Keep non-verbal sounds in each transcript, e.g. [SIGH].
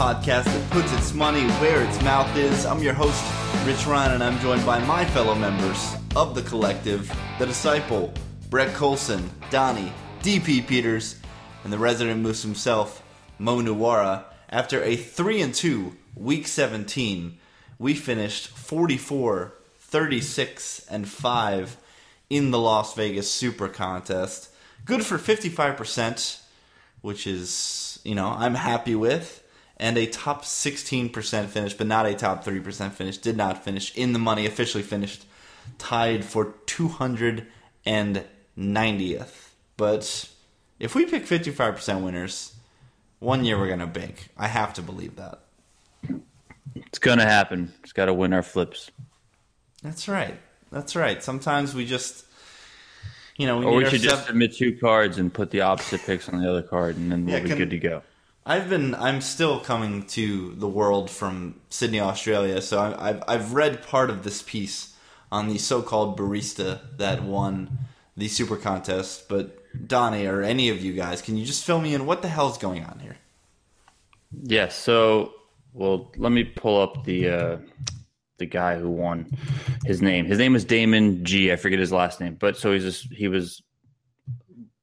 podcast that puts its money where its mouth is. I'm your host, Rich Ryan, and I'm joined by my fellow members of the collective, The Disciple, Brett Colson, Donnie, DP Peters, and the resident moose himself, Mo Nuwara. After a 3 and 2 week 17, we finished 44, 36, and 5 in the Las Vegas Super Contest. Good for 55%, which is, you know, I'm happy with. And a top 16% finish, but not a top 3% finish. Did not finish in the money, officially finished tied for 290th. But if we pick 55% winners, one year we're going to bank. I have to believe that. It's going to happen. It's got to win our flips. That's right. That's right. Sometimes we just, you know, we or we should just submit two cards and put the opposite picks on the other card, and then we'll yeah, be can, good to go. I've been, I'm still coming to the world from Sydney, Australia, so I've, I've read part of this piece on the so-called barista that won the super contest. But Donnie or any of you guys, can you just fill me in? What the hell's going on here? Yes. so, well, let me pull up the uh, the guy who won his name. His name was Damon G. I forget his last name, but so he's just, he was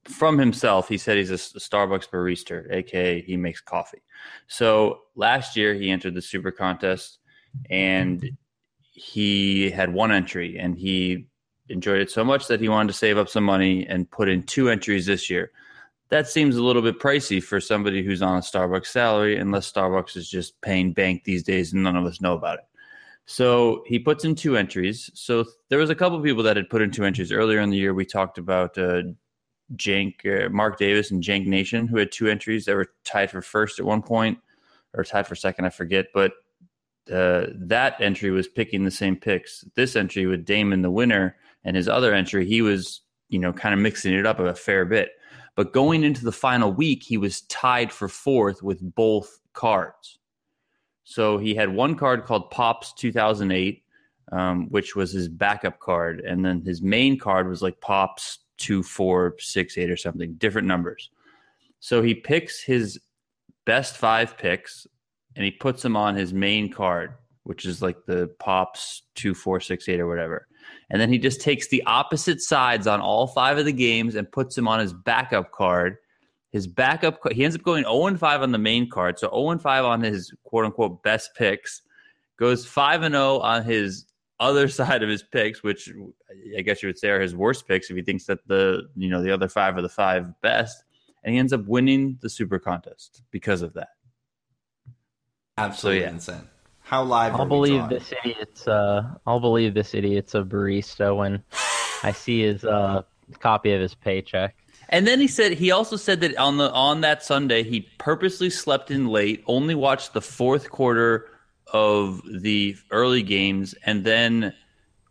from himself. He said he's a, Starbucks barista, aka he makes coffee. So last year he entered the super contest and he had one entry and he enjoyed it so much that he wanted to save up some money and put in two entries this year. That seems a little bit pricey for somebody who's on a Starbucks salary, unless Starbucks is just paying bank these days and none of us know about it. So he puts in two entries. So there was a couple people that had put in two entries earlier in the year. We talked about uh, Jank, uh, Mark Davis, and Jank Nation, who had two entries that were tied for first at one point, or tied for second, I forget. But uh, that entry was picking the same picks. This entry with Damon, the winner, and his other entry, he was you know kind of mixing it up a fair bit. But going into the final week, he was tied for fourth with both cards. So he had one card called Pops 2008, um, which was his backup card, and then his main card was like Pops two four six eight or something, different numbers. So he picks his best five picks, and he puts them on his main card, which is like the Pops two four six eight or whatever. And then he just takes the opposite sides on all five of the games and puts them on his backup card his backup, he ends up going 0 5 on the main card. So 0 5 on his quote unquote best picks, goes 5 and 0 on his other [LAUGHS] side of his picks, which I guess you would say are his worst picks if he thinks that the you know the other five are the five best, and he ends up winning the super contest because of that. Absolutely so, yeah. insane. How live? I'll believe this idiot's. Uh, I'll believe this idiot's a barista when I see his uh, copy of his paycheck. And then he said he also said that on the on that Sunday he purposely slept in late, only watched the fourth quarter of the early games, and then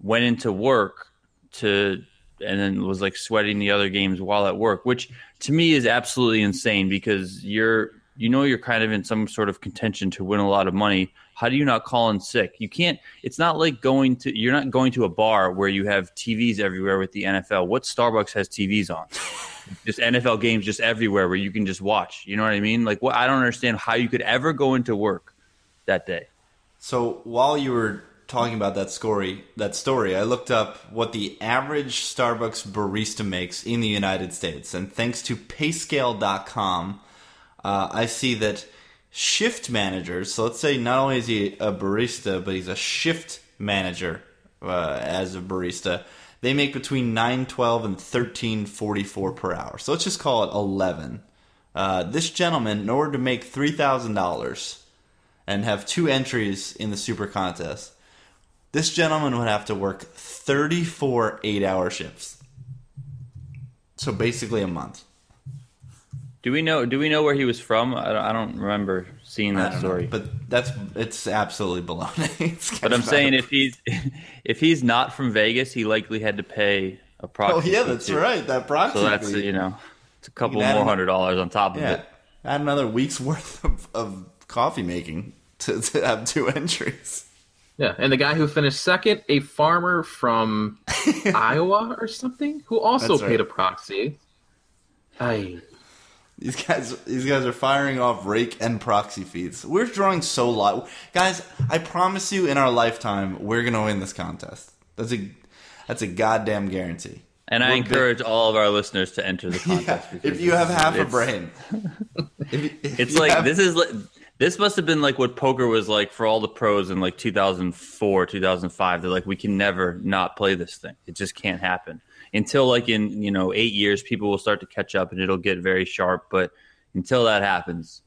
went into work to and then was like sweating the other games while at work, which to me is absolutely insane because you're you know you're kind of in some sort of contention to win a lot of money. How do you not call in sick? You can't. It's not like going to. You're not going to a bar where you have TVs everywhere with the NFL. What Starbucks has TVs on? [LAUGHS] just NFL games just everywhere where you can just watch. You know what I mean? Like, what I don't understand how you could ever go into work that day. So while you were talking about that story, that story, I looked up what the average Starbucks barista makes in the United States, and thanks to PayScale.com, uh, I see that shift managers. So let's say not only is he a barista, but he's a shift manager uh, as a barista they make between 912 and 1344 per hour. So let's just call it 11. Uh, this gentleman, in order to make $3,000 and have two entries in the super contest, this gentleman would have to work 34 eight hour shifts. So basically a month. Do we know? Do we know where he was from? I don't, I don't remember seeing that story. Know, but that's it's absolutely baloney. [LAUGHS] but I'm saying if he's [LAUGHS] if he's not from Vegas, he likely had to pay a proxy. Oh yeah, that's right. That proxy. So that's you know, it's a couple more hundred dollars on top of yeah, it. Add another week's [LAUGHS] worth of, of coffee making to, [LAUGHS] to have two entries. Yeah, and the guy who finished second, a farmer from [LAUGHS] Iowa or something, who also paid a proxy. I These guys, these guys are firing off rake and proxy feeds. We're drawing so lot, guys. I promise you, in our lifetime, we're gonna win this contest. That's a, that's a goddamn guarantee. And I We're encourage all of our listeners to enter the [LAUGHS] contest. because if you have half a brain, If if It's like have- this is like this must have been like what poker was like for all the pros in like 2004, 2005. They're like, we can never not play this thing. It just can't happen until like in you know eight years, people will start to catch up and it'll get very sharp. But until that happens,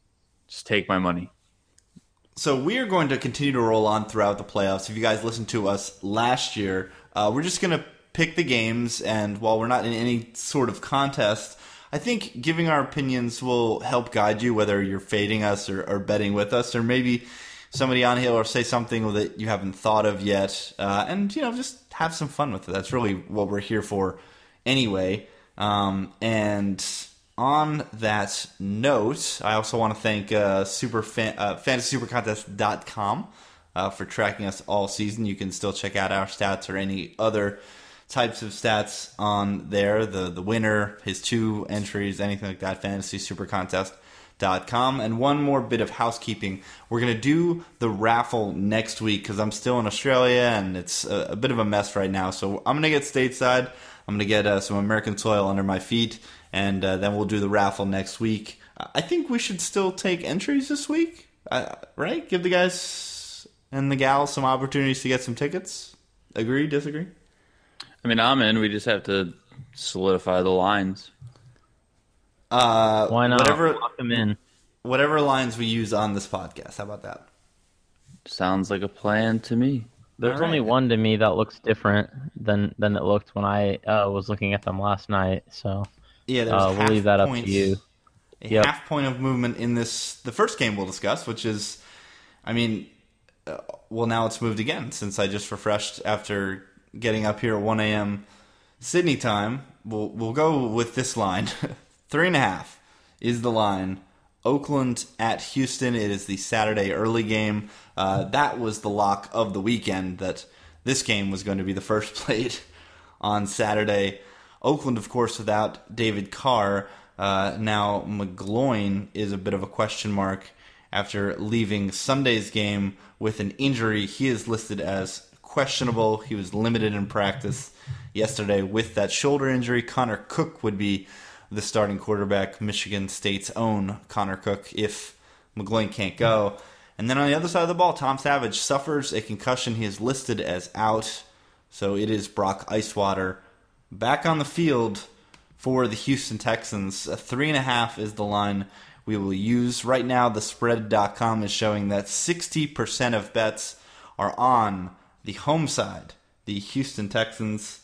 just take my money. So we are going to continue to roll on throughout the playoffs. If you guys listened to us last year, uh, we're just going to pick the games, and while we're not in any sort of contest, I think giving our opinions will help guide you, whether you're fading us or, or betting with us, or maybe somebody on here will say something that you haven't thought of yet, uh, and you know just have some fun with it. That's really what we're here for, anyway. Um, and on that note, I also want to thank uh, Super fan, uh, FantasySuperContest.com uh, for tracking us all season. You can still check out our stats or any other types of stats on there. The the winner, his two entries, anything like that. FantasySuperContest.com. And one more bit of housekeeping. We're gonna do the raffle next week because I'm still in Australia and it's a, a bit of a mess right now. So I'm gonna get stateside. I'm gonna get uh, some American soil under my feet, and uh, then we'll do the raffle next week. I think we should still take entries this week, uh, right? Give the guys and the gals some opportunities to get some tickets. Agree? Disagree? I mean, I'm in. We just have to solidify the lines. Uh, Why not? Whatever, Lock them in. whatever lines we use on this podcast. How about that? Sounds like a plan to me. There's All right. only one to me that looks different than than it looked when I uh, was looking at them last night. So Yeah, there's uh, we'll leave that up to you. A Yep. half point of movement in this the first game we'll discuss, which is, I mean, uh, well now it's moved again since I just refreshed after getting up here at 1 a.m. Sydney time. We'll we'll go with this line, [LAUGHS] three and a half is the line. Oakland at Houston. It is the Saturday early game. Uh, that was the lock of the weekend. That this game was going to be the first [LAUGHS] played on Saturday. Oakland, of course, without David Carr. Uh, now McGloin is a bit of a question mark after leaving Sunday's game with an injury. He is listed as questionable. He was limited in practice yesterday with that shoulder injury. Connor Cook would be the starting quarterback, Michigan State's own Connor Cook, if McGloin can't go. And then on the other side of the ball, Tom Savage suffers a concussion. He is listed as out. So it is Brock Icewater back on the field for the Houston Texans. A three and a half is the line we will use. Right now, the spread.com is showing that 60% of bets are on the home side, the Houston Texans.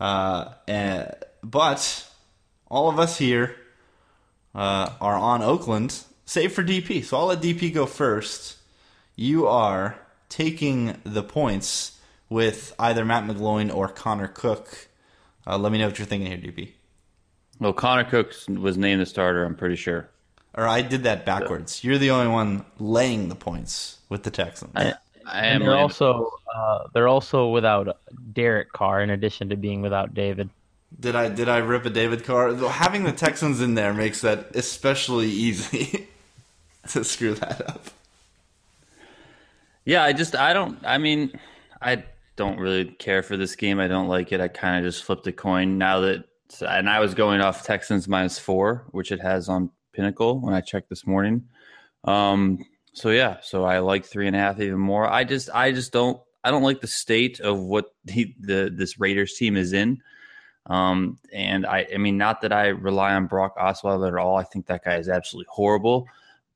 Uh, eh, but all of us here uh, are on Oakland, save for DP. So I'll let DP go first. You are taking the points with either Matt McGloin or Connor Cook. Uh, let me know what you're thinking here, DP. Well, Connor Cook was named the starter. I'm pretty sure. Or I did that backwards. You're the only one laying the points with the Texans. I, and they're also uh, they're also without Derek Carr in addition to being without David. Did I did I rip a David Carr? Having the Texans in there makes that especially easy [LAUGHS] to screw that up. Yeah, I just I don't. I mean, I don't really care for this game. I don't like it. I kind of just flipped a coin now that, and I was going off Texans minus four, which it has on Pinnacle when I checked this morning. Um, so yeah, so I like three and a half even more. I just I just don't I don't like the state of what [LAUGHS] the, the this Raiders team is in. Um, and I I mean not that I rely on Brock Osweiler at all. I think that guy is absolutely horrible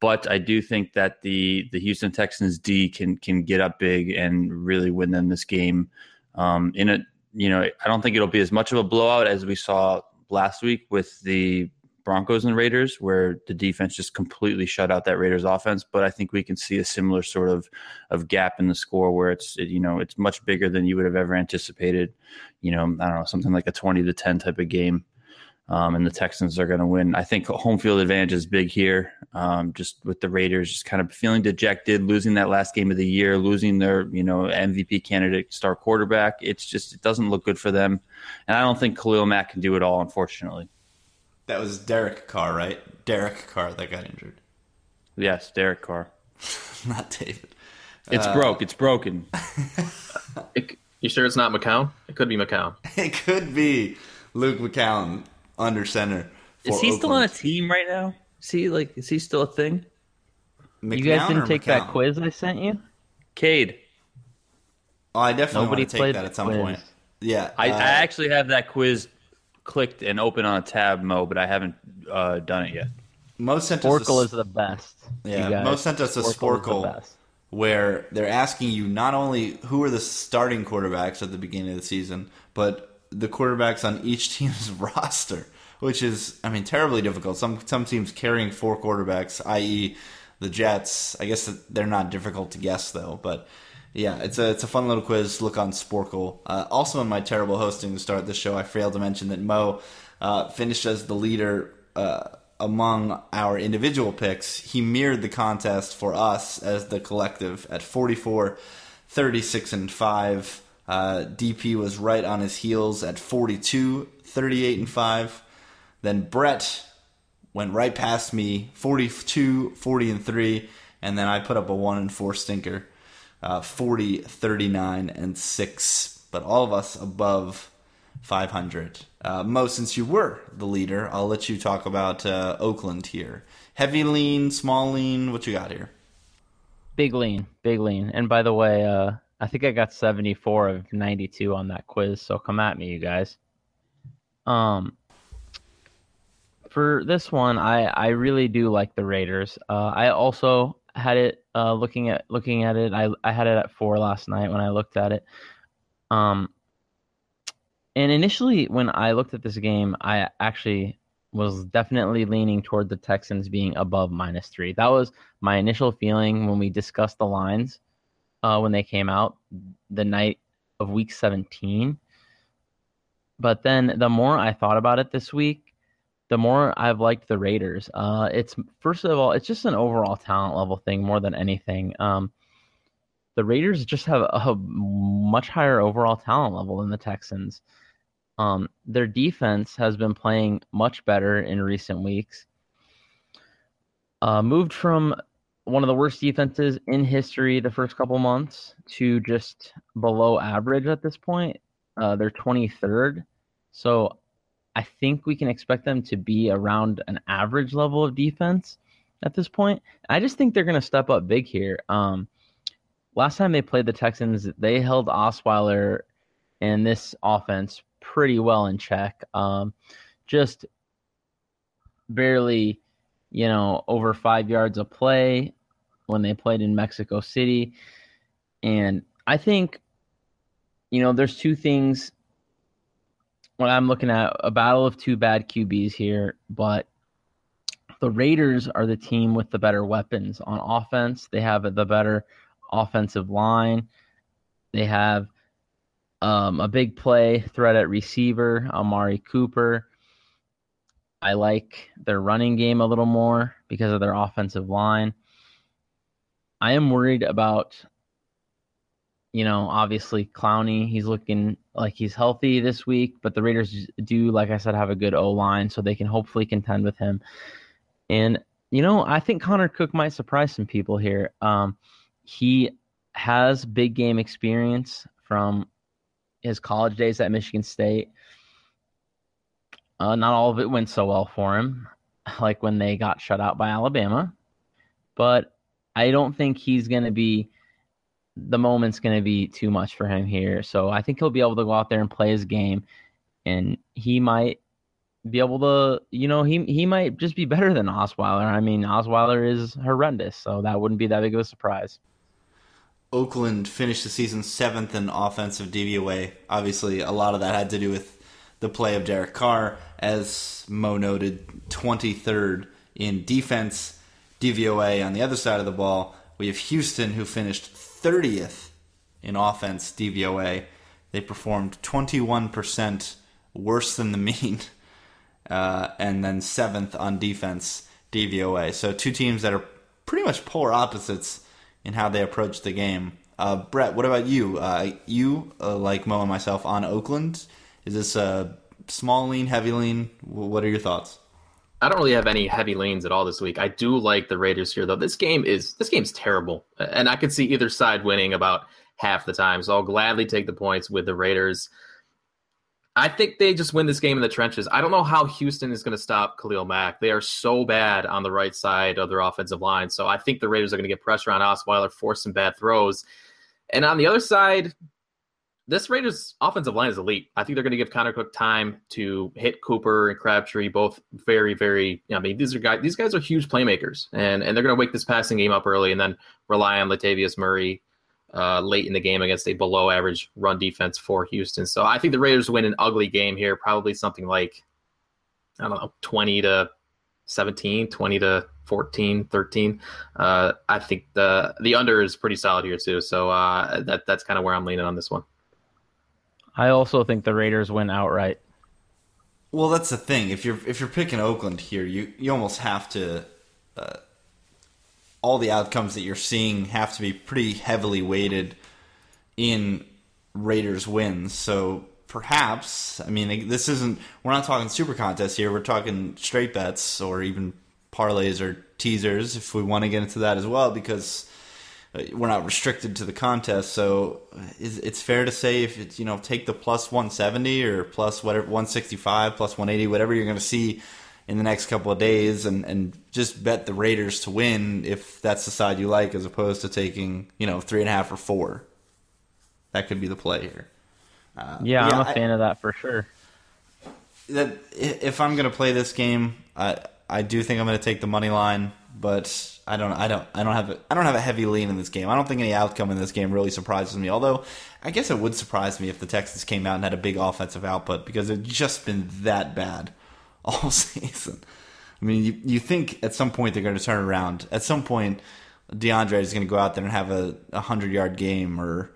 but I do think that the the Houston Texans D can can get up big and really win them this game. Um, in a you know, I don't think it'll be as much of a blowout as we saw last week with the Broncos and Raiders, where the defense just completely shut out that Raiders offense. But I think we can see a similar sort of of gap in the score where it's you know it's much bigger than you would have ever anticipated. You know, I don't know something like a twenty to ten type of game um, and the Texans are going to win. I think home field advantage is big here. Um, just with the Raiders, just kind of feeling dejected, losing that last game of the year, losing their you know MVP candidate star quarterback. It's just it doesn't look good for them, and I don't think Khalil Mack can do it all, unfortunately. That was Derek Carr, right? Derek Carr that got injured, Yes, Derek Carr. [LAUGHS] not David. It's broke. It's broken. [LAUGHS] It, you sure it's not McCown? It could be McCown. [LAUGHS] It could be Luke McCown under center. Is for he still on a team right now? Is he like? Is he still a thing? McNown You guys didn't take that quiz I sent you? Cade. Oh, I definitely Nobody want to take played that at some quiz. point. Yeah, I, uh, I actually have that quiz clicked and open on a tab, Mo, but I haven't uh, done it yet. Mo sent us a is the best. Yeah, you guys. Mo sent us a is the Sporcle. best. where they're asking you not only who are the starting quarterbacks at the beginning of the season, but the quarterbacks on each [LAUGHS] team's roster, which is, I mean, terribly difficult. Some some teams carrying four quarterbacks, i.e., the Jets. I guess they're not difficult to guess though, but. Yeah, it's a it's a fun little quiz. Look on Sporcle. Uh, also, in my terrible hosting to start this show, I failed to mention that Mo uh, finished as the leader uh, among our individual picks. He mirrored the contest for us as the collective at 44, 36, and 5. Uh, DP was right on his heels at 42, 38, and 5. Then Brett went right past me 42, 40, and 3. And then I put up a 1 and 4 stinker uh, 40, 39, and 6. But all of us above 500. Uh, Mo, since you were the leader, I'll let you talk about uh, Oakland here. Heavy lean, small lean, what you got here? Big lean, big lean. And by the way, uh, I think I got 74 of 92 on that quiz, so come at me, you guys. Um, for this one, I I really do like the Raiders. Uh, I also had it uh, looking at looking at it. I I had it at four last night when I looked at it. Um, and initially, when I looked at this game, I actually was definitely leaning toward the Texans being above minus three. That was my initial feeling when we discussed the lines uh, when they came out the night of week 17. But then the more I thought about it this week, the more I've liked the Raiders. Uh, it's first of all, it's just an overall talent level thing more than anything. Um, the Raiders just have a, much higher overall talent level than the Texans. Um, their defense has been playing much better in recent weeks. Uh, moved from one of the worst defenses in history the first couple months to just below average at this point. Uh, they're 23rd. So I think we can expect them to be around an average level of defense at this point. I just think they're going to step up big here. Um, last time they played the Texans, they held Osweiler and this offense pretty well in check. Um, just barely, you know, over five yards of play when they played in Mexico City. And I think, you know, there's two things when I'm looking at a battle of two bad QBs here, but the Raiders are the team with the better weapons on offense. They have the better offensive line. They have um, a big play threat at receiver, Amari Cooper. I like their running game a little more because of their offensive line. I am worried about, you know, obviously Clowney. He's looking like he's healthy this week, but the Raiders do, like I said, have a good O line, so they can hopefully contend with him. And you know, I think Connor Cook might surprise some people here. Um, he has big game experience from his college days at Michigan State. Uh, not all of it went so well for him, [LAUGHS] like when they got shut out by Alabama. But I don't think he's going to be, the moment's going to be too much for him here. So I think he'll be able to go out there and play his game. And he might be able to, you know, he he might just be better than Osweiler. I mean, Osweiler is horrendous, so that wouldn't be that big of a surprise. Oakland finished the season seventh in offensive DVOA. Obviously, a lot of that had to do with the play of Derek Carr, as Mo noted, 23rd in defense DVOA. On the other side of the ball, we have Houston, who finished 30th in offense DVOA. They performed 21% worse than the [LAUGHS] mean, uh, and then seventh on defense DVOA. So, two teams that are pretty much polar opposites in how they approach the game. Uh, Brett, what about you? Uh, you, uh, like Mo and myself, on Oakland? Is this a small lean, heavy lean? What are your thoughts? I don't really have any heavy leans at all this week. I do like the Raiders here though. This game is this game's terrible, and I could see either side winning about half the time. So I'll gladly take the points with the Raiders. I think they just win this game in the trenches. I don't know how Houston is going to stop Khalil Mack. They are so bad on the right side of their offensive line. So I think the Raiders are going to get pressure on Osweiler, force some bad throws. And on the other side, this Raiders offensive line is elite. I think they're going to give Connor Cook time to hit Cooper and Crabtree, both very, very. I mean, these are guys. These guys are huge playmakers, and and they're going to wake this passing game up early, and then rely on Latavius Murray uh, late in the game against a below average run defense for Houston. So I think the Raiders win an ugly game here, probably something like, I don't know, 20 to 17, 20 to 14, 13. Uh, I think the the under is pretty solid here too. So uh, that that's kind of where I'm leaning on this one. I also think the Raiders win outright. Well, that's the thing. If you're if you're picking Oakland here, you you almost have to uh, all the outcomes that you're seeing have to be pretty heavily weighted in Raiders wins. So perhaps, I mean, this isn't, we're not talking super contests here. We're talking straight bets or even parlays or teasers if we want to get into that as well because we're not restricted to the contest. So it's fair to say if it's, you know, take the plus 170 or plus whatever, 165, plus 180, whatever you're going to see in the next couple of days and, and just bet the Raiders to win if that's the side you like, as opposed to taking you know three and a half or four. That could be the play here. Uh, yeah, yeah, I'm a fan I, of that for sure. That if I'm going to play this game, I I do think I'm going to take the money line, but I don't I don't I don't have a, I don't have a heavy lean in this game. I don't think any outcome in this game really surprises me. Although I guess it would surprise me if the Texans came out and had a big offensive output because it's just been that bad [LAUGHS] all season. I mean, you, you think at some point they're going to turn around. At some point, DeAndre is going to go out there and have a, a hundred yard game or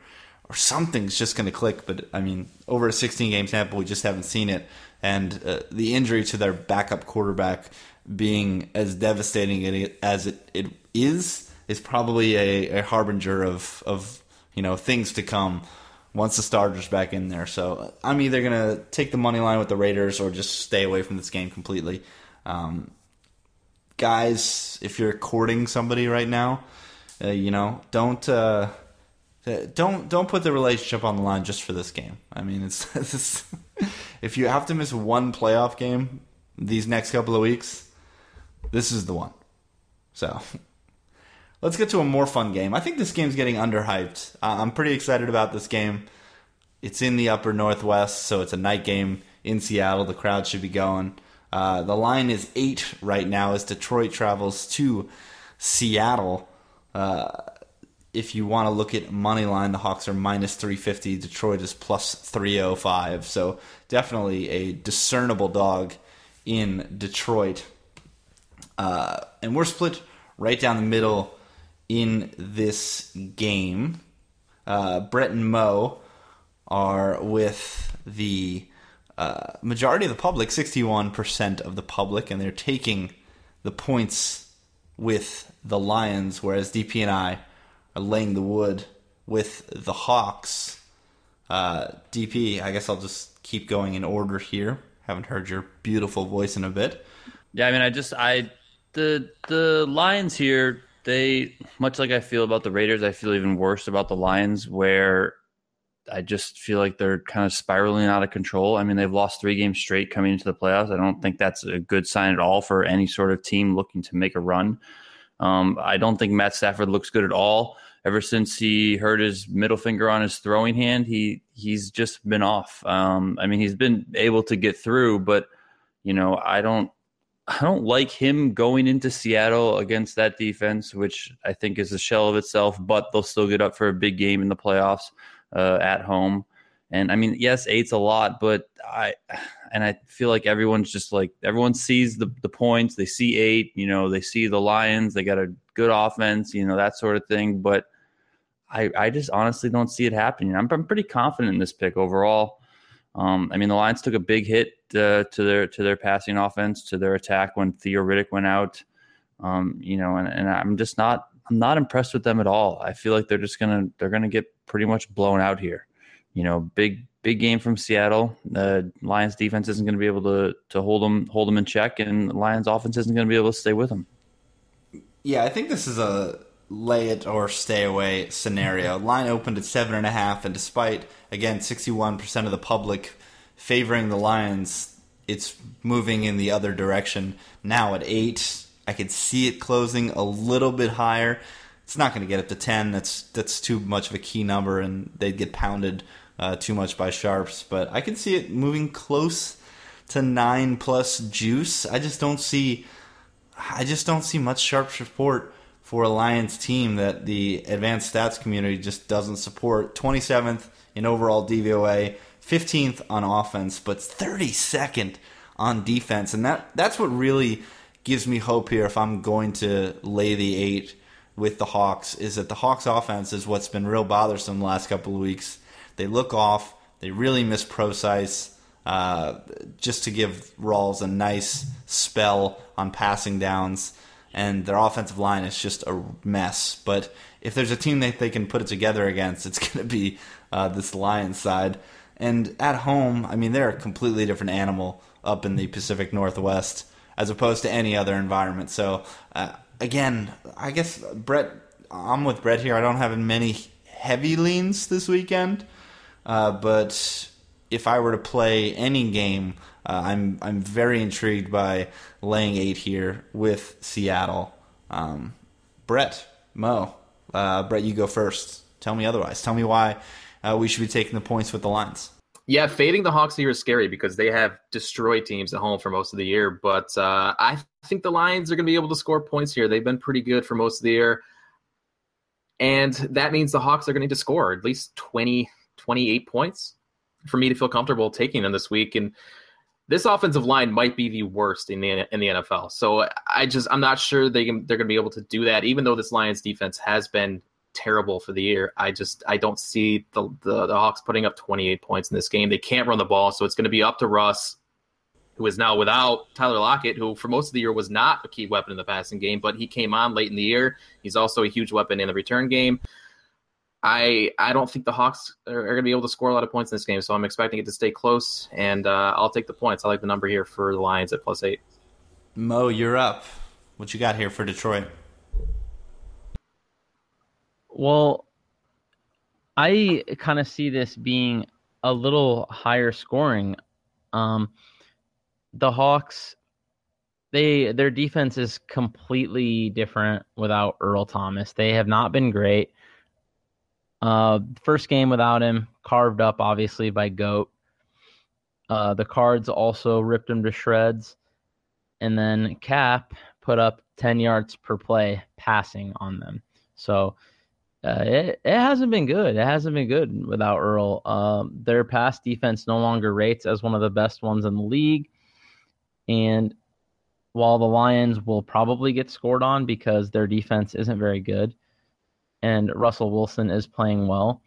or something's just going to click. But I mean, over a 16 game sample, we just haven't seen it. And uh, the injury to their backup quarterback being as devastating as it, it is is probably a, a harbinger of of you know things to come once the starter's back in there. So I'm either to take the money line with the Raiders or just stay away from this game completely. Um, guys, if you're courting somebody right now, uh, you know, don't uh don't don't put the relationship on the line just for this game. I mean, it's, [LAUGHS] it's if you have to miss one playoff game these next couple of weeks, this is the one. So [LAUGHS] Let's get to a more fun game. I think this game's getting underhyped. I'm pretty excited about this game. It's in the upper northwest, so it's a night game in Seattle. The crowd should be going. Uh, the line is eight right now as Detroit travels to Seattle. Uh, if you want to look at money line, the Hawks are minus 350. Detroit is plus 305. So definitely a discernible dog in Detroit. Uh, and we're split right down the middle in this game. Uh, Brett and Mo are with the uh, majority of the public, 61% of the public, and they're taking the points with the Lions, whereas DP and I are laying the wood with the Hawks. Uh, DP, I guess I'll just keep going in order here. Haven't heard your beautiful voice in a bit. Yeah, I mean, I just I the the Lions here they much like I feel about the Raiders, I feel even worse about the Lions, where I just feel like they're kind of spiraling out of control. I mean, they've lost three games straight coming into the playoffs. I don't think that's a good sign at all for any sort of team looking to make a run. Um, I don't think Matt Stafford looks good at all. Ever since he hurt his middle finger on his throwing hand, he he's just been off. Um, I mean, he's been able to get through, but you know, I don't I don't like him going into Seattle against that defense, which I think is a shell of itself, but they'll still get up for a big game in the playoffs uh, at home. And I mean, yes, eight's a lot, but I and I feel like everyone's just like everyone sees the the points, they see eight, you know, they see the Lions, they got a good offense, you know, that sort of thing. But I I just honestly don't see it happening. I'm, I'm pretty confident in this pick overall. Um, I mean, the Lions took a big hit uh, to their to their passing offense, to their attack when Theo Riddick went out. Um, you know, and, and I'm just not I'm not impressed with them at all. I feel like they're just gonna they're gonna get pretty much blown out here. You know, big big game from Seattle. The Lions defense isn't going to be able to to hold them hold them in check, and Lions offense isn't going to be able to stay with them. Yeah, I think this is a lay it or stay away scenario. Line opened at seven and a half, and despite again sixty one percent of the public favoring the Lions, it's moving in the other direction now at eight. I could see it closing a little bit higher. It's not going to get up to ten. That's that's too much of a key number, and they'd get pounded uh, too much by sharps. But I can see it moving close to nine plus juice. I just don't see. I just don't see much sharp support for a Lions team that the advanced stats community just doesn't support. 27th in overall DVOA, 15th on offense, but 32nd on defense, and that that's what really gives me hope here. If I'm going to lay the eight with the Hawks, is that the Hawks offense is what's been real bothersome the last couple of weeks. They look off. They really miss Prosise. Uh, just to give Rawls a nice spell on passing downs, and their offensive line is just a mess. But if there's a team that they can put it together against, it's [LAUGHS] going to be uh, this Lions side. And at home, I mean, they're a completely different animal up in the Pacific Northwest as opposed to any other environment. So, uh, again, I guess Brett, I'm with Brett here. I don't have many heavy leans this weekend, uh, but if I were to play any game, uh, I'm I'm very intrigued by laying eight here with Seattle. Um, Brett, Mo, uh, Brett, you go first. Tell me otherwise. Tell me why uh, we should be taking the points with the Lions. Yeah, fading the Hawks here is scary because they have destroyed teams at home for most of the year. But uh, I think the Lions are going to be able to score points here. They've been pretty good for most of the year. And that means the Hawks are going to need to score at least 20, 28 points for me to feel comfortable taking them this week. And this offensive line might be the worst in the in the NFL. So I just I'm not sure they can, they're going to be able to do that. Even though this Lions defense has been terrible for the year, I just I don't see the, the the Hawks putting up 28 points in this game. They can't run the ball, so it's going to be up to Russ, who is now without Tyler Lockett, who for most of the year was not a key weapon in the passing game, but he came on late in the year. He's also a huge weapon in the return game. I I don't think the Hawks are, are going to be able to score a lot of points in this game, so I'm expecting it to stay close, and uh, I'll take the points. I like the number here for the Lions at plus eight. Mo, you're up. What you got here for Detroit? Well, I kind of see this being a little higher scoring. Um, the Hawks, they their defense is completely different without Earl Thomas. They have not been great. Uh, first game without him, carved up obviously by Goat. Uh, the Cards also ripped him to shreds, and then Kap put up 10 yards per play passing on them. So uh, it, it hasn't been good. It hasn't been good without Earl. Um, their pass defense no longer rates as one of the best ones in the league. And while the Lions will probably get scored on because their defense isn't very good, and Russell Wilson is playing well.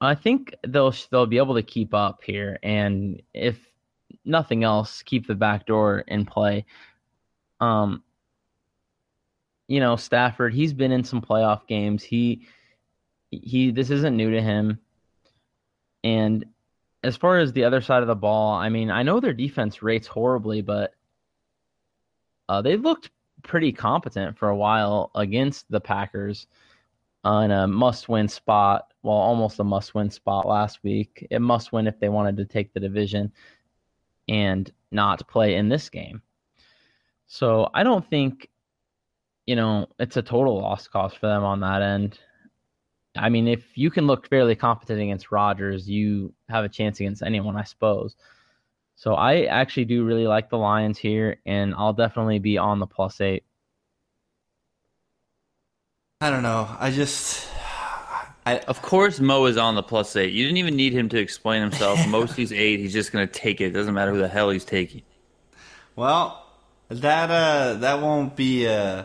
I think they'll they'll be able to keep up here, and if nothing else, keep the back door in play. Um, you know, Stafford, he's been in some playoff games. He he this isn't new to him. And as far as the other side of the ball, I mean, I know their defense rates horribly, but uh, they looked pretty competent for a while against the Packers on a must-win spot. Well, almost a must-win spot last week. It must win if they wanted to take the division and not play in this game. So I don't think, you know, it's a total lost cause for them on that end. I mean, if you can look fairly competent against Rodgers, you have a chance against anyone, I suppose. So I actually do really like the Lions here, and I'll definitely be on the plus eight. I don't know. I just. I, Of course, Mo is on the plus eight. You didn't even need him to explain himself. [LAUGHS] Mo sees eight. He's just going to take it. Doesn't matter who the hell he's taking. well, that uh, that won't be uh,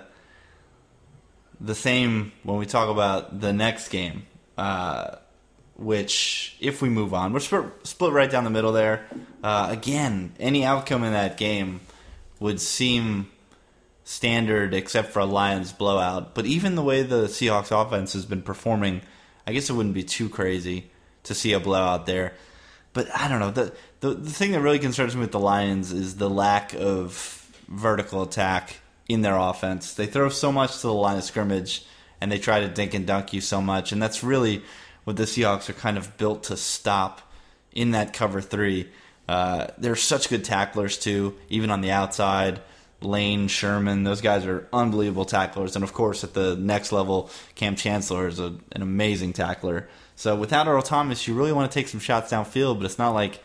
the same when we talk about the next game. Uh, which, if we move on, we're split, split right down the middle there. Uh, again, any outcome in that game would seem standard except for a Lions blowout. But even the way the Seahawks offense has been performing, I guess it wouldn't be too crazy to see a blowout there. But I don't know. The, the the thing that really concerns me with the Lions is the lack of vertical attack in their offense. They throw so much to the line of scrimmage and they try to dink and dunk you so much, and that's really what the Seahawks are kind of built to stop in that cover three. Uh, they're such good tacklers too, even on the outside. Lane, Sherman, those guys are unbelievable tacklers, and of course at the next level, Kam Chancellor is a, an amazing tackler. So without Earl Thomas, you really want to take some shots downfield, but it's not like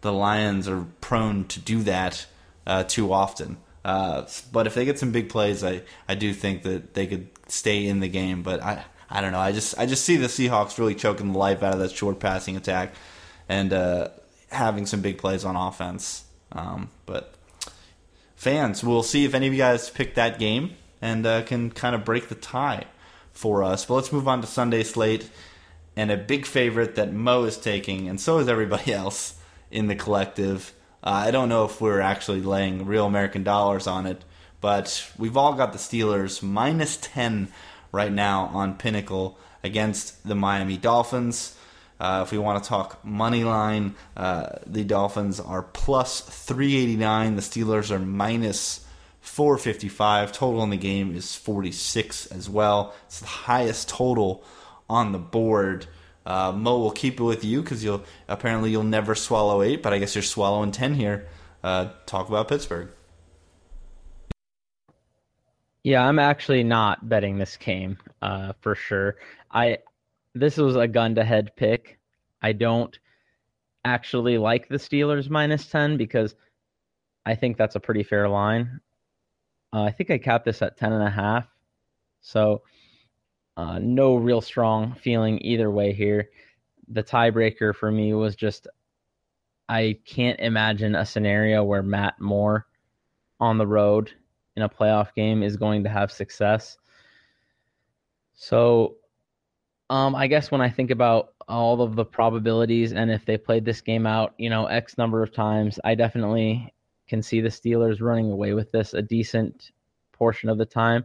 the Lions are prone to do that uh, too often. Uh, but if they get some big plays, I, I do think that they could stay in the game. But I I don't know. I just I just see the Seahawks really choking the life out of that short passing attack and uh, having some big plays on offense. Um, but fans, we'll see if any of you guys pick that game and uh, can kind of break the tie for us. But let's move on to Sunday slate and a big favorite that Mo is taking, and so is everybody [LAUGHS] else in the collective. Uh, I don't know if we're actually laying real American dollars on it, but we've all got the Steelers minus 10 right now on Pinnacle against the Miami Dolphins. Uh, if we want to talk money line, uh, the Dolphins are plus 389. The Steelers are minus 455. Total in the game is 46 as well. It's the highest total on the board. Uh, Mo will keep it with you because you'll apparently you'll never swallow eight, but I guess you're swallowing ten here. Uh, talk about Pittsburgh. Yeah, I'm actually not betting this game uh, for sure. I this was a gun to head pick. I don't actually like the Steelers minus ten because I think that's a pretty fair line. Uh, I think I capped this at ten and a half. So uh, no real strong feeling either way here. The tiebreaker for me was just I can't imagine a scenario where Matt Moore on the road in a playoff game is going to have success. So, um, I guess when I think about all of the probabilities and if they played this game out, you know, X number of times, I definitely can see the Steelers running away with this a decent portion of the time.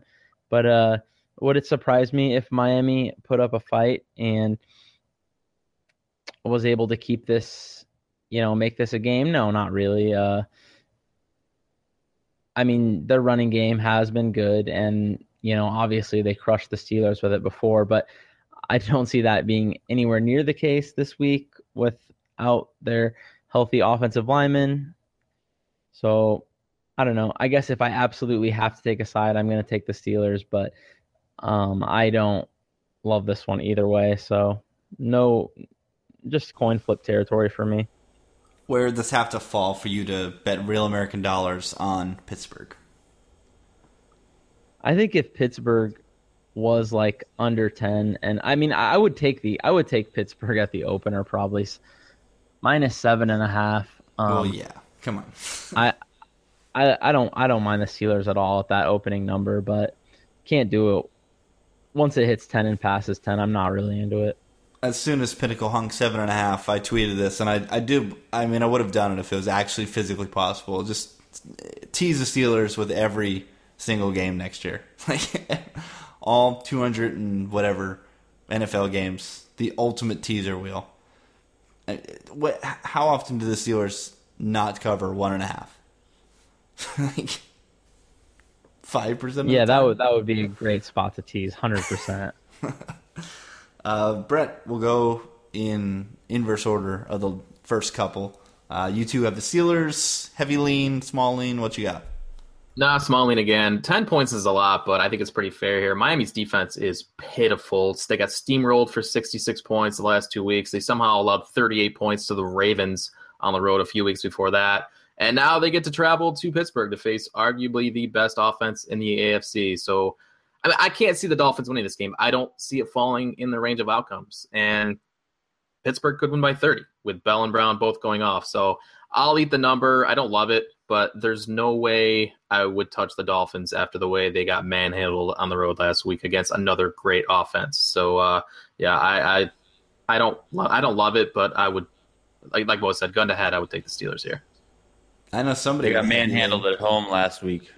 But uh, would it surprise me if Miami put up a fight and was able to keep this, you know, make this a game? No, not really. Uh, I mean, their running game has been good, and you know, obviously they crushed the Steelers with it before, but I [LAUGHS] don't see that being anywhere near the case this week without their healthy offensive linemen. So I don't know. I guess if I absolutely have to take a side, I'm going to take the Steelers, but um, I don't love this one either way. So no, just coin flip territory for me. Where does this have to fall for you to bet real American dollars on Pittsburgh? I think if Pittsburgh was like under 10 and I mean I would take the I would take Pittsburgh at the opener probably minus seven and a half. Um, oh yeah, come on. [LAUGHS] I, I I don't I don't mind the Steelers at all at that opening number, but can't do it once it hits 10 and passes 10, I'm not really into it. As soon as Pinnacle hung seven and a half, I tweeted this, and I, I do. I mean, I would have done it if it was actually physically possible. Just tease the Steelers with every single game next year, [LAUGHS] like all 200 and whatever NFL games. The ultimate teaser wheel. What? How often do the Steelers not cover one and a half? [LAUGHS] like five percent. Yeah, that would that would be a great spot to tease. Hundred percent. [LAUGHS] Uh, Brett, we'll go in inverse order of the first couple. Uh, you two have the Steelers, heavy lean, small lean. What you got? Nah, small lean again. Ten points is a lot, but I think it's pretty fair here. Miami's defense is pitiful. They got steamrolled for 66 points the last two weeks. They somehow allowed 38 points to the Ravens on the road a few weeks before that. And now they get to travel to Pittsburgh to face arguably the best offense in the AFC. So I, mean, I can't see the Dolphins winning this game. I don't see it falling in the range of outcomes. And Pittsburgh could win by 30 with Bell and Brown both going off. So I'll eat the number. I don't love it, but there's no way I would touch the Dolphins after the way they got manhandled on the road last week against another great offense. So uh, yeah, I, I I don't I don't love it, but I would like like Bo said, gun to head, I would take the Steelers here. I know somebody they got manhandled at home last week.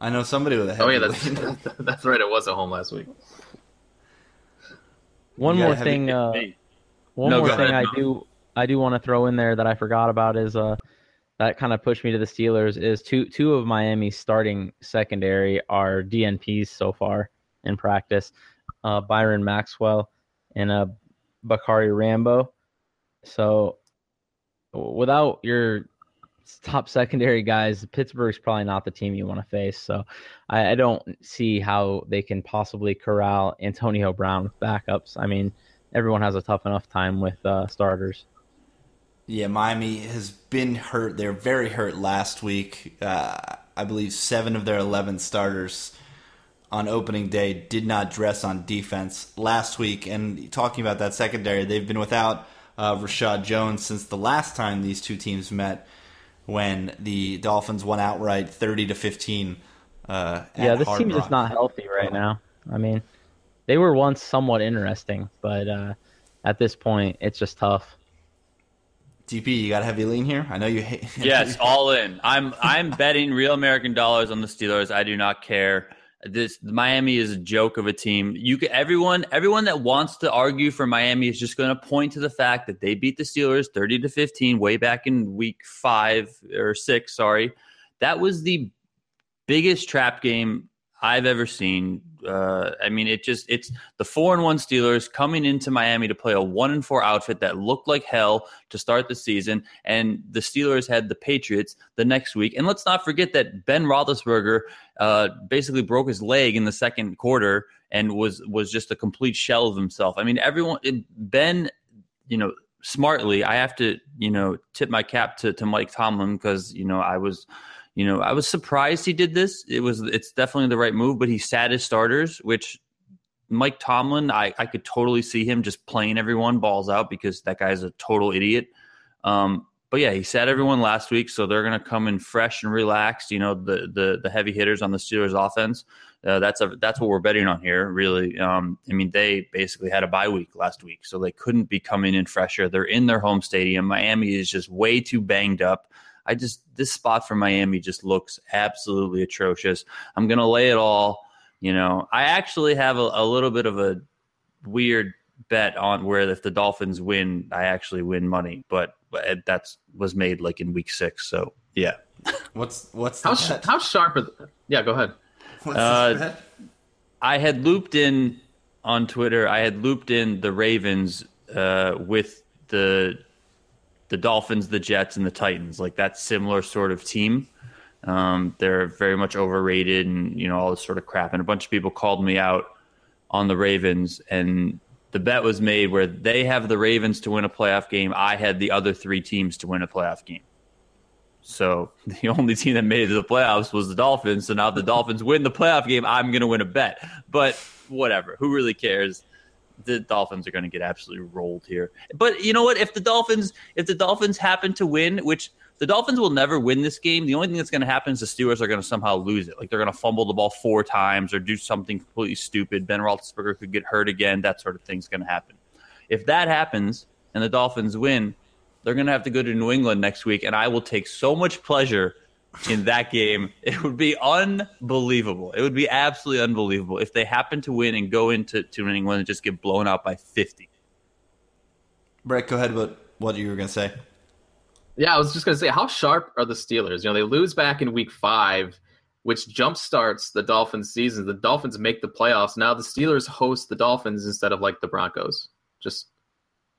I know somebody with a heavy. Oh yeah, that's, [LAUGHS] that's right. It was at home last week. One more thing. Uh, One No, more thing ahead. I do I do want to throw in there that I forgot about is uh that kind of pushed me to the Steelers is two two of Miami's starting secondary are DNPs so far in practice. Uh, Byron Maxwell and uh, Bacarri Rambo. So without your top secondary guys, Pittsburgh's probably not the team you want to face. So I, I don't see how they can possibly corral Antonio Brown with backups. I mean, everyone has a tough enough time with uh, starters. Yeah, Miami has been hurt. They're very hurt last week. Uh, I believe seven of their 11 starters on opening day did not dress on defense last week. And talking about that secondary, they've been without uh, Reshad Jones since the last time these two teams met when the Dolphins won outright 30 to 15. Uh, Yeah, this Hard team is Rock. just not healthy right now. I mean, they were once somewhat interesting, but uh, at this point, it's just tough. DP, you got a heavy lean here? I know you hate. [LAUGHS] Yes, all in. I'm I'm betting real American dollars on the Steelers. I do not care. This Miami is a joke of a team. You can, everyone everyone that wants to argue for Miami is just going to point to the fact that they beat the Steelers 30 to 15 way back in week 5 or 6, sorry. That was the biggest trap game I've ever seen. Uh, I mean, it just it's the four and one Steelers coming into Miami to play a one and four outfit that looked like hell to start the season, and the Steelers had the Patriots the next week. And let's not forget that Ben Roethlisberger uh, basically broke his leg in the second quarter and was was just a complete shell of himself. I mean, everyone it, Ben, you know, smartly, I have to you know tip my cap to to Mike Tomlin because you know I was you know, I was surprised he did this. It was it's definitely the right move, but he sat his starters, which Mike Tomlin, I, I could totally see him just playing everyone balls out because that guy's a total idiot. Um, but yeah, he sat everyone last week, so they're gonna come in fresh and relaxed. You know, the the the heavy hitters on the Steelers offense. Uh, that's a, that's what we're betting on here. Really, um, I mean, they basically had a bye week last week, so they couldn't be coming in fresher. They're in their home stadium. Miami is just way too banged up. I just this spot for Miami just looks absolutely atrocious. I'm gonna lay it all. You know, I actually have a, a little bit of a weird bet on where if the Dolphins win, I actually win money, but, but that's was made like in week six. So yeah, [LAUGHS] What's what's the How sh- bet? how sharp are? The- yeah, go ahead. What's Uh, bet? I had looped in on Twitter. I had looped in the Ravens uh, with the the Dolphins, the Jets, and the Titans. Like that similar sort of team. Um, they're very much overrated, and you know all this sort of crap. And a bunch of people called me out on the Ravens, and the bet was made where they have the Ravens to win a playoff game. I had the other three teams to win a playoff game. So [LAUGHS] the only team that made it to the playoffs was the Dolphins. So now if the Dolphins win the playoff game, I'm going to win a bet. But whatever, who really cares? The Dolphins are going to get absolutely rolled here. But you know what? If the Dolphins, if the Dolphins happen to win, which the Dolphins will never win this game, the only thing that's going to happen is the Steelers are going to somehow lose it. Like they're going to fumble the ball four times or do something completely stupid. Ben Roethlisberger could get hurt again. That sort of thing's going to happen. If that happens and the Dolphins win, they're going to have to go to New England next week, and I will take so much pleasure in that game. It would be unbelievable. It would be absolutely unbelievable if they happen to win and go into to New England and just get blown out by 50. Brett, go ahead. What what you were gonna say? Yeah, I was just gonna say, how sharp are the Steelers? You know, they lose back in Week Five, which jump starts the Dolphins' season. The Dolphins make the playoffs. Now the Steelers host the Dolphins instead of like the Broncos. Just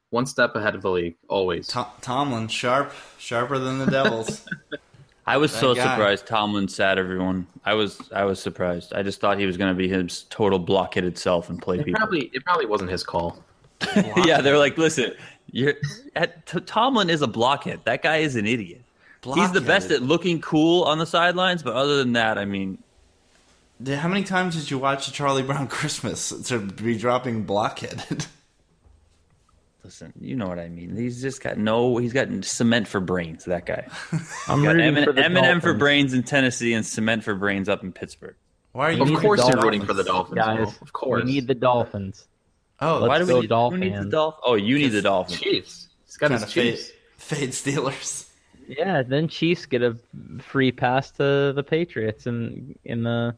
one step ahead of the league, always. Tom, Tomlin, sharp, sharper than the Devils. [LAUGHS] I was That so guy. surprised Tomlin sat everyone. I was I was surprised. I just thought he was going to be his total blockheaded self and play It people. probably it probably wasn't his call. [LAUGHS] yeah, they're like, listen, you're at, T- Tomlin is a blockhead. That guy is an idiot. He's the best at looking cool on the sidelines, but other than that, I mean, How many times did you watch Charlie Brown [LAUGHS] Christmas to be dropping blockheaded? [LAUGHS] listen, you know what I mean. He's just got no. He's got cement for brains. That guy. [LAUGHS] I'm Got rooting M- for the Eminem for Dolphins. brains in Tennessee and cement for brains up in Pittsburgh. Why are you? Of course, you're rooting for the Dolphins. Guys, Will. Of course. we need the Dolphins. Oh, Let's Why do we go need, who Dolphins. needs the Dolphins? Oh, you need the Dolphins. Chiefs. He's got kind his of fade, Chiefs. fade Steelers. Yeah, then Chiefs get a free pass to the Patriots, and in the,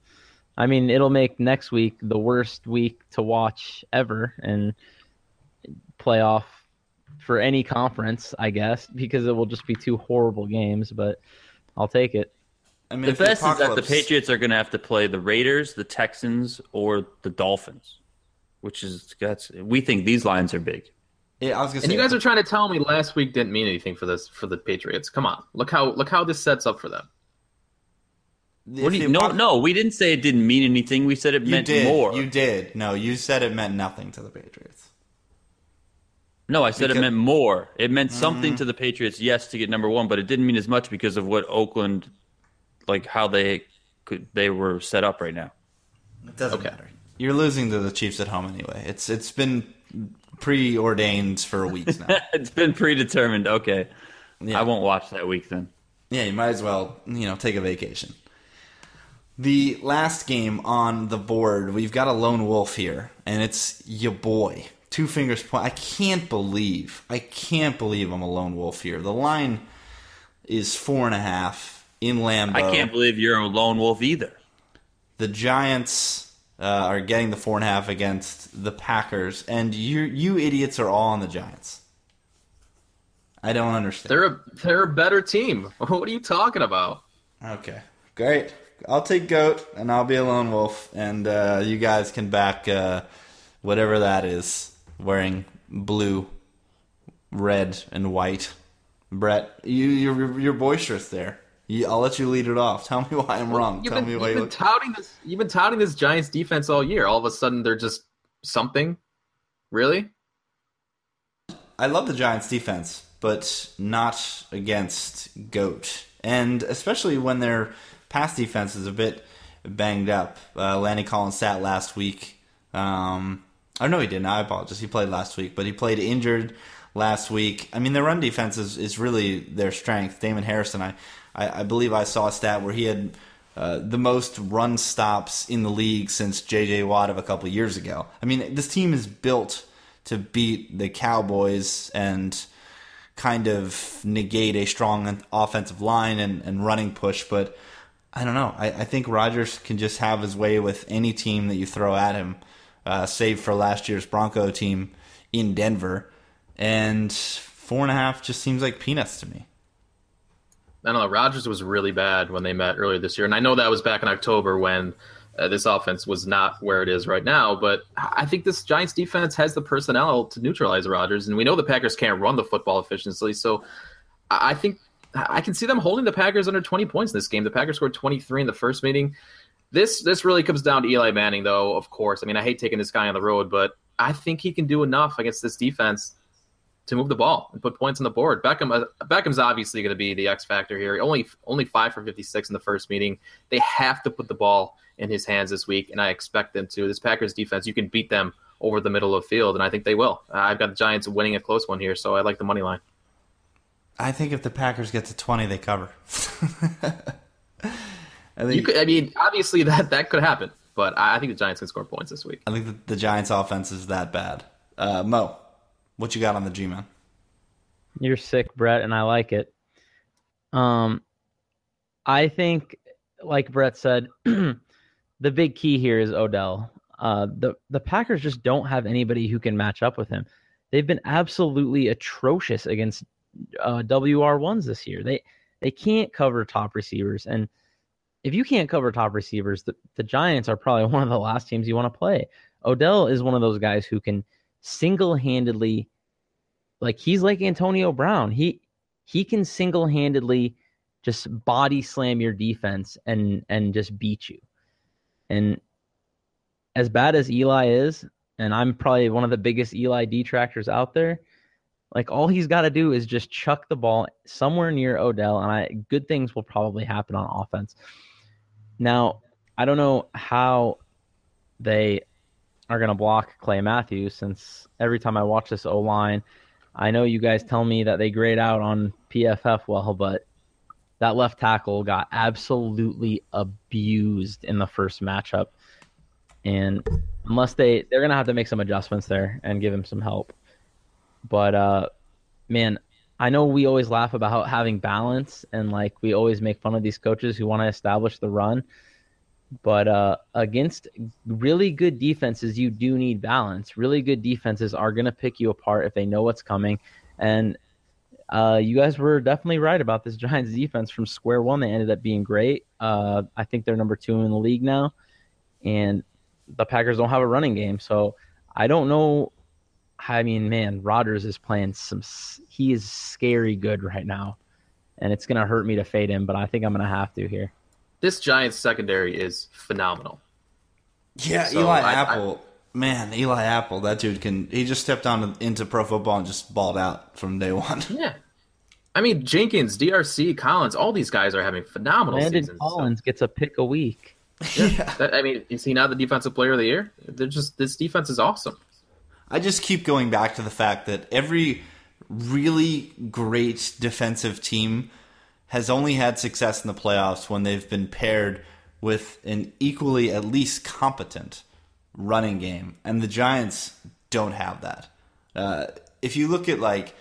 I mean, it'll make next week the worst week to watch ever, and playoff for any conference, I guess, because it will just be two horrible games. But I'll take it. I mean, The if best is that the Patriots are going to have to play the Raiders, the Texans, or the Dolphins, which is that's we think these lines are big. Yeah, I was gonna And say, you guys are trying to tell me last week didn't mean anything for this for the Patriots. Come on, look how look how this sets up for them. if What do you, no, no, we didn't say it didn't mean anything. We said it You meant did. more. You did. No, you said it meant nothing to the Patriots. No, I said Because- it meant more. It meant something mm. to the Patriots, yes, to get number one, but it didn't mean as much because of what Oakland, like how they could they were set up right now. It doesn't Okay. matter. You're losing to the Chiefs at home anyway. It's it's been preordained for weeks now. [LAUGHS] it's been predetermined. Okay, Yeah. I won't watch that week then. Yeah, you might as well, you know, take a vacation. The last game on the board, we've got a lone wolf here, and it's your boy. Two fingers point. I can't believe, I can't believe I'm a lone wolf here. The line is four and a half in Lambeau. I can't believe you're a lone wolf either. the Giants uh, are getting the four and a half against the Packers, and you you idiots are all on the Giants. I don't understand. They're a they're a better team. [LAUGHS] What are you talking about? Okay, great. I'll take goat, and I'll be a lone wolf, and uh, you guys can back uh, whatever that is, wearing blue, red, and white. Brett, you you're, you're boisterous there. You, I'll let you lead it off. [LAUGHS] Tell me why I'm wrong. You've Tell been, me why you've been touting this. You've been touting this Giants defense all year. All of a sudden, they're just something. Really? I love the Giants' defense, but not against Goat, and especially when their pass defense is a bit banged up. Uh, Landon Collins sat last week. Um, I know he didn't. I apologize. He played last week, but he played injured last week. I mean, their run defense is, is really their strength. Damon Harrison, I, I, I believe I saw a stat where he had uh, the most run stops in the league since J.J. Watt of a couple years ago. I mean, this team is built to beat the Cowboys and kind of negate a strong offensive line and, and running push, but I don't know. I, I think Rodgers can just have his way with any team that you throw at him, uh, save for last year's Bronco team in Denver. And four and a half just seems like peanuts to me. I don't know. Rodgers was really bad when they met earlier this year, and I know that was back in October when uh, this offense was not where it is right now. But I think this Giants defense has the personnel to neutralize Rodgers, and we know the Packers can't run the football efficiently. So I think I can see them holding the Packers under 20 points in this game. The Packers scored 23 in the first meeting. This this really comes down to Eli Manning, though. Of course, I mean I hate taking this guy on the road, but I think he can do enough against this defense to move the ball and put points on the board. Beckham uh, Beckham's obviously going to be the X factor here. Only only five for 56 in the first meeting. They have to put the ball in his hands this week, and I expect them to. This Packers defense, you can beat them over the middle of field, and I think they will. Uh, I've got the Giants winning a close one here, so I like the money line. I think if the Packers get to 20, they cover. [LAUGHS] I think, You could, I mean, obviously [LAUGHS] that that could happen, but I, I think the Giants can score points this week. I think that the Giants' offense is that bad. Uh, Mo, what you got on the G Man? You're sick, Brett, and I like it. Um, I think, like Brett said, [CLEARS THROAT] the big key here is Odell. Uh, the the Packers just don't have anybody who can match up with him. They've been absolutely atrocious against uh, WR ones this year. They they can't cover top receivers, and if you can't cover top receivers, the, the Giants are probably [LAUGHS] one of the last teams you want to play. Odell is one of those guys who can single handedly like he's like Antonio Brown. He he can single-handedly just body slam your defense and and just beat you. And as bad as Eli is, and I'm probably one of the biggest Eli detractors out there, like all he's got to do is just chuck the ball somewhere near Odell and I good things will probably happen on offense. Now, I don't know how they are going to block Clay Matthews since every time I watch this O line, I know you guys tell me that they grade out on PFF well, but that left tackle got absolutely abused in the first matchup. And unless they they're going to have to make some adjustments there and give him some help. But uh man, I know we always laugh about having balance and like we always make fun of these coaches who want to establish the run. But uh, against really good defenses, you do need balance. Really good defenses are going to pick you apart if they know what's coming, And uh, you guys were definitely right about this [LAUGHS] Giants defense from square one. They ended up being great. Uh, I think they're number two in the league now, and the Packers don't have a running game, so I don't know. I mean, man, Rodgers is playing some. He is scary good right now, and it's gonna hurt me to fade him, but I think I'm gonna have to here. This Giants secondary is phenomenal. Yeah, So, Eli I- Apple. man, Eli Apple, that dude can. He just stepped on into pro football and just balled out from day one. [LAUGHS] Yeah. I mean, Jenkins, DRC, Collins, all these guys are having phenomenal Landon seasons. so- Collins gets a pick a week. [LAUGHS] yeah. That- I mean, is he not the defensive player of the year? They're just this defense is awesome. I just keep going back to the fact that every really great defensive team has only had success in the playoffs when they've been paired with an equally at least competent running game, and the Giants don't have that. Uh, if you look at like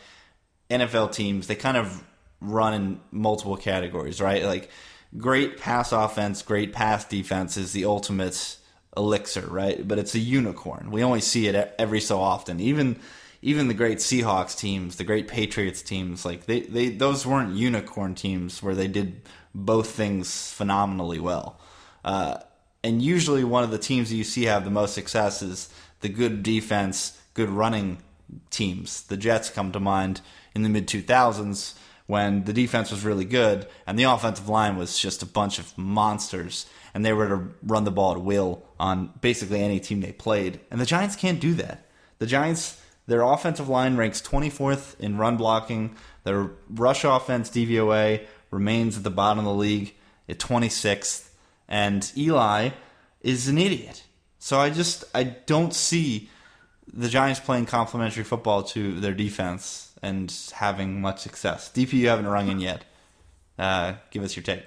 NFL teams, they kind of run in multiple categories, right? Like great pass offense, great pass defense is the ultimate elixir, right? But it's a unicorn. We only see it every so often. Even even the great Seahawks teams, the great Patriots teams, like they, they those weren't unicorn teams where they did both things phenomenally well. Uh, and usually one of the teams that you see have the most success is the good defense, good running teams. The Jets come to mind in the mid 2000s when the defense was really good and the offensive line was just a bunch of monsters and they were to run the ball at will on basically any team they played. And the Giants can't do that. The Giants, their offensive line ranks 24th in run blocking. Their rush offense DVOA remains at the bottom of the league at 26th. And Eli is an idiot. So I just I don't see the Giants playing complementary football to their defense and having much success. DP, you haven't rung in yet. Uh, give us your take.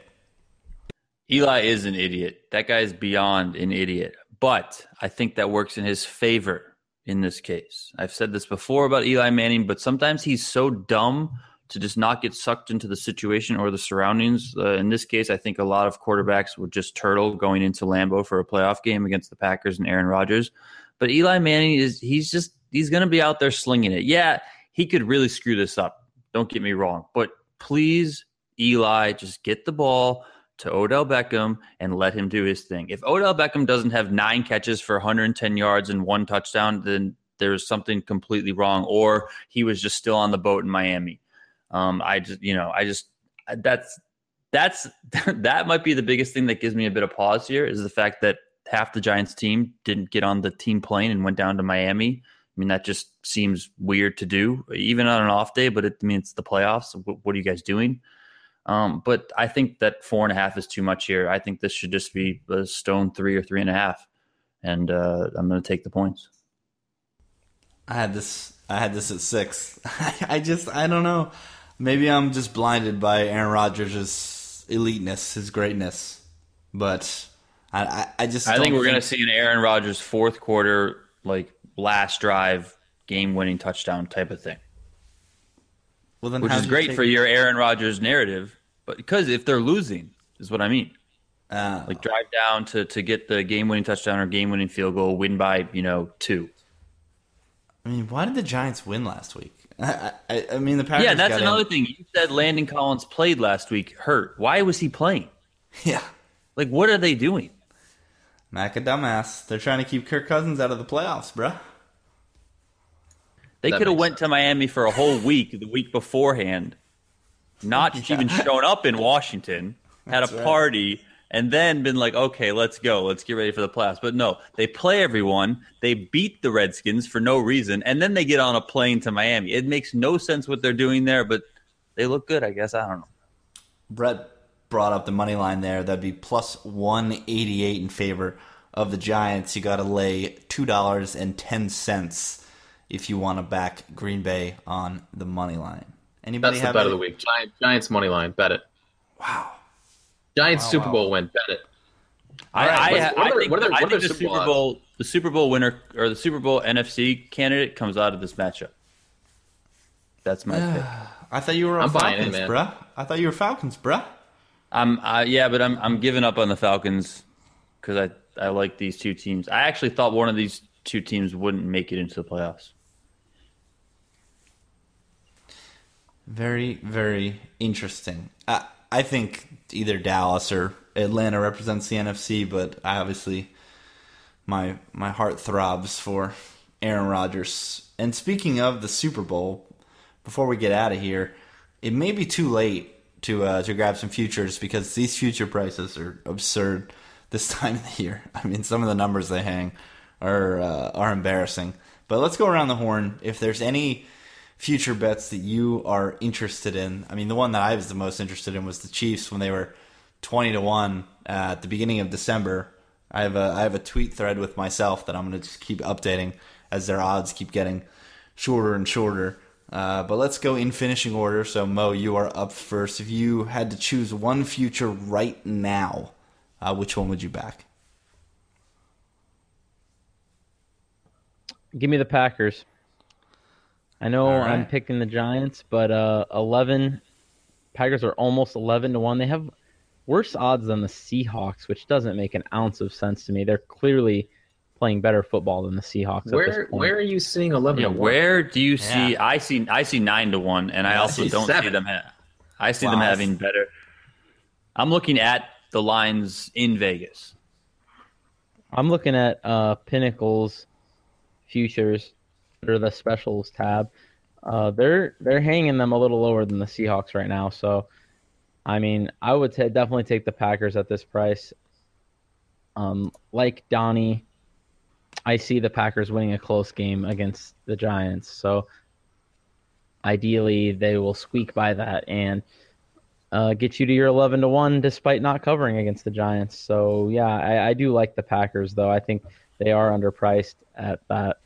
Eli is an idiot. That guy is beyond an idiot. But I think that works in his favor in this case. I've said this before about Eli Manning, but sometimes he's so dumb to just not get sucked into the situation or the surroundings. Uh, in this case, I think a lot of quarterbacks would just turtle going into Lambeau for a playoff game against the Packers and Aaron Rodgers. But Eli Manning is he's just he's going to be out there slinging it. Yeah, he could really screw this up. Don't get me wrong, but please Eli just get the ball to Odell Beckham and let him do his thing. If Odell Beckham doesn't have 9 catches for 110 yards and one touchdown, then there's something completely wrong or he was just still on the boat in Miami. Um, I just, you know, I just that's that's [LAUGHS] that might be the biggest thing that gives me a bit of pause here is the fact that half the Giants team didn't get on the team plane and went down to Miami. I mean, that just seems weird to do, even on an off day. But it I mean it's the playoffs. What, what are you guys doing? Um, but I think that four and a half is too much here. I think this should just be a stone three or three and a half, and uh, I'm going to take the points. I had this. I had this at six. [LAUGHS] I just. I don't know. Maybe I'm just blinded by Aaron Rodgers' eliteness, his greatness. But I. I, I just. I think we're going to see an Aaron Rodgers fourth quarter, like last drive, game winning touchdown type of thing. Well, then which is great take- for your Aaron Rodgers narrative. But because if they're losing, is what I mean. Uh, Like drive down to to get the game winning touchdown or game winning field goal, win by you know two. I mean, why did the Giants win last week? I, I, I mean, the Packers. yeah, that's another in- thing. You said Landon Collins played last week hurt. Why was he playing? Yeah, Like, what are they doing? Mac a dumbass. They're trying to keep Kirk Cousins out of the playoffs, bruh. They could have went to Miami for a whole week the week beforehand, not [LAUGHS] even shown up in Washington, had That's a right. party, and then been like, okay, let's go, let's get ready for the playoffs. But no, they play everyone, they beat the Redskins for no reason, and then they get on a plane to Miami. It makes no sense what they're doing there, but they look good, I guess. I don't know. Brett brought up the money line there. That'd be plus 188 in favor of the Giants. You got to lay $2.10 if you want to back Green Bay on the money line. Anybody That's the have bet of the week. Giant, Giants money line. Bet it. Wow. Giants Wow, Super wow. Bowl win. Bet it. I, right, I, what's- I what are think, what are their- I think the Super Bowl Super Bowl, the Super Bowl winner or the Super Bowl NFC candidate comes out of this matchup. That's my pick. [SIGHS] I thought you were on I'm Falcons, in, man. bruh. I thought you were Falcons, bruh. I'm uh, yeah, but I'm I'm giving up on the Falcons because I I like these two teams. I actually thought one of these two teams wouldn't make it into the playoffs. Very, very interesting. I, I think either Dallas or Atlanta represents the NFC, but I obviously my my heart throbs for Aaron Rodgers. And speaking of the Super Bowl, before we get out of here, it may be too late to uh, to grab some futures because these future prices are absurd this [LAUGHS] time of the year. I mean, some of the numbers they hang are uh, are embarrassing. But let's go around the horn. If there's any future bets that you are interested in, I mean, the one that I was the most interested in was the Chiefs when they were twenty to one at the beginning of December. I have a I have a tweet thread with myself that I'm going to just keep updating as their odds keep getting shorter and shorter. Uh, but let's go in finishing order. So Mo, you are up first. If you had to choose one future right now, uh, which one would you back? Give me the Packers. I know All right. I'm picking the Giants, but uh, 11 Packers are almost 11 to 1. They have worse odds than the Seahawks, which doesn't make an ounce of sense to me. They're clearly playing better football than the Seahawks at Where this point. where are you seeing eleven? Yeah, to one? where do you see? Yeah. I see. I see nine to one, and I Yeah, I also see don't see them. Ha- I see Wow, them having better. I'm looking at the lines in Vegas. I'm looking at uh, Pinnacle's futures or the specials tab. Uh, they're they're hanging them a little lower than the Seahawks right now. So, I mean, I would ta- definitely take the Packers at this price. Um, like Donnie, I see the Packers winning a close game against the Giants. So, ideally, they will squeak by that and uh, get you to your 11 to 1 despite not covering against the Giants. So, yeah, I, I do like the Packers, though. I think they are underpriced at that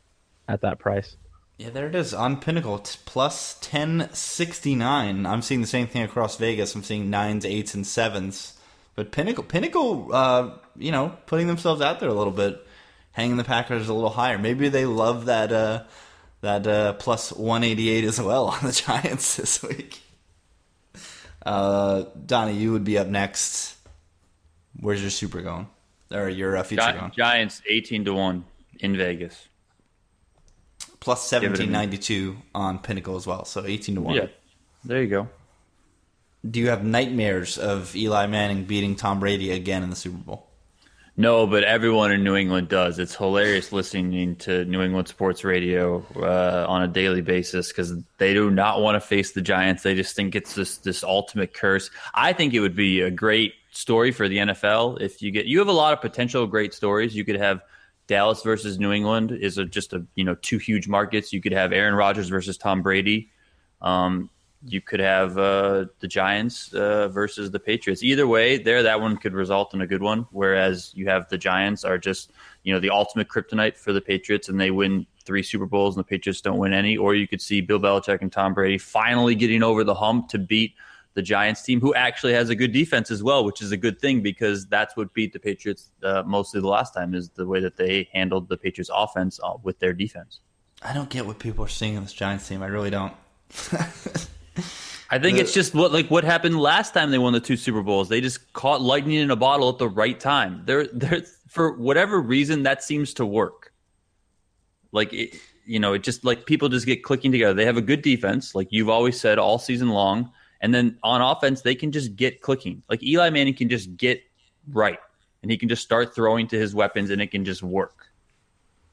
at that price. Yeah, there it is on Pinnacle t- plus ten sixty nine. I'm seeing the same thing across Vegas. I'm seeing nines, eights, and sevens. But Pinnacle, Pinnacle, uh, you know, putting themselves out there a little bit, hanging the Packers a little higher. Maybe they love that uh, that uh, plus one eighty eight as well [LAUGHS] on the Giants this week. Uh, Donnie, you would be up next. Where's your super going? Or your uh, future Gi- going? Giants eighteen to one in Vegas. Plus Give it a seventeen ninety two on Pinnacle as well. So eighteen to one. Yeah, there you go. Do you have nightmares of Eli Manning beating Tom Brady again in the Super Bowl? No, but everyone in New England does. It's hilarious listening to New England sports radio uh, on a daily basis because they do not want to face the Giants. They just think it's this this ultimate curse. I think it would be a great story for the NFL if you get. You have a lot of potential great stories. You could have Dallas versus New England is a, just a you know two huge markets. You could have Aaron Rodgers versus Tom Brady. Um, you could have uh, the Giants uh, versus the Patriots. Either way, there that one could result in a good one. Whereas you have the Giants are just you know the ultimate kryptonite for the Patriots, and they win three Super Bowls, and the Patriots don't win any. Or you could see Bill Belichick and Tom Brady finally getting over the hump to beat the Giants team, who actually has a good defense as well, which is a good thing because that's what beat the Patriots uh, mostly the last time is the way that they handled the Patriots offense uh, with their defense. I don't get what people are seeing in this Giants team. I really don't. [LAUGHS] I think The- it's just what like what happened last time they won the two Super Bowls. They just caught lightning in a bottle at the right time. They're they're for whatever reason that seems to work. Like it, you know, it just like people just get clicking together. They have a good defense, like you've always said all season long, and then on offense they can just get clicking. Like Eli Manning can just get right, and he can just start throwing to his weapons, and it can just work.